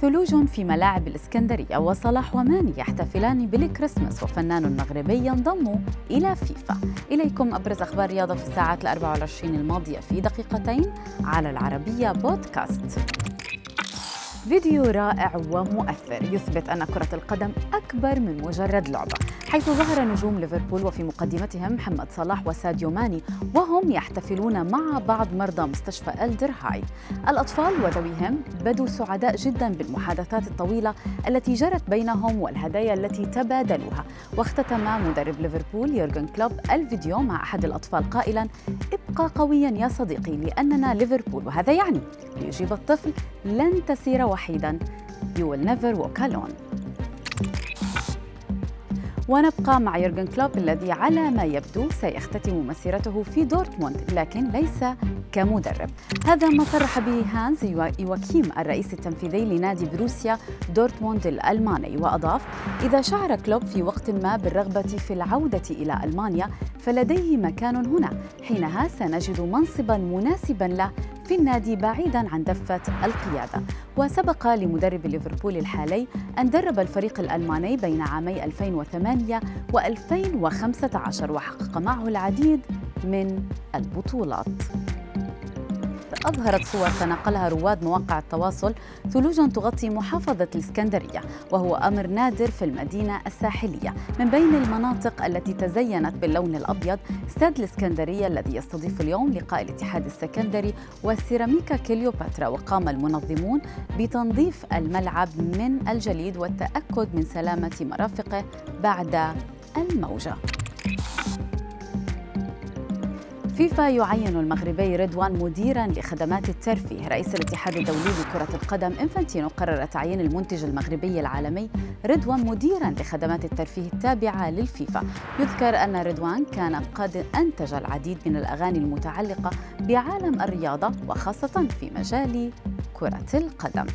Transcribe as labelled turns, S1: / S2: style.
S1: ثلوج في ملاعب الإسكندرية وصلاح وماني يحتفلان بالكريسماس وفنان مغربي ينضم إلى فيفا. إليكم أبرز أخبار الرياضة في الساعات الأربع والعشرين الماضية في دقيقتين على العربية بودكاست. فيديو رائع ومؤثر يثبت أن كرة القدم أكبر من مجرد لعبة. حيث ظهر نجوم ليفربول وفي مقدمتهم محمد صلاح وساديو ماني وهم يحتفلون مع بعض مرضى مستشفى ألدر هاي الأطفال وذويهم بدوا سعداء جدا بالمحادثات الطويلة التي جرت بينهم والهدايا التي تبادلوها. واختتم مدرب ليفربول يورجن كلوب الفيديو مع أحد الأطفال قائلا ابقى قويا يا صديقي لأننا ليفربول وهذا يعني ليجيب الطفل لن تسير وحيدا. You will never walk alone. ونبقى مع يورجن كلوب الذي على ما يبدو سيختتم مسيرته في دورتموند لكن ليس كمدرب. هذا ما صرح به هانز يواكيم الرئيس التنفيذي لنادي بروسيا دورتموند الألماني. وأضاف إذا شعر كلوب في وقت ما بالرغبة في العودة إلى ألمانيا فلديه مكان هنا. حينها سنجد منصبا مناسبا له في النادي بعيدا عن دفة القيادة. وسبق لمدرب ليفربول الحالي أن درب الفريق الألماني بين عامي 2008 و2015 وحقق معه العديد من البطولات. أظهرت صور تناقلها رواد مواقع التواصل ثلوج تغطي محافظة الإسكندرية وهو أمر نادر في المدينة الساحلية. من بين المناطق التي تزينت باللون الأبيض استاد الإسكندرية الذي يستضيف اليوم لقاء الاتحاد السكندري وسيراميكا كليوباترا وقام المنظمون بتنظيف الملعب من الجليد والتأكد من سلامة مرافقه بعد الموجة. فيفا يعين المغربي رضوان مديرا لخدمات الترفيه. رئيس الاتحاد الدولي لكرة القدم إنفانتينو قرر تعيين المنتج المغربي العالمي رضوان مديرا لخدمات الترفيه التابعة للفيفا. يذكر أن رضوان كان قد أنتج العديد من الأغاني المتعلقة بعالم الرياضة وخاصة في مجال كرة القدم.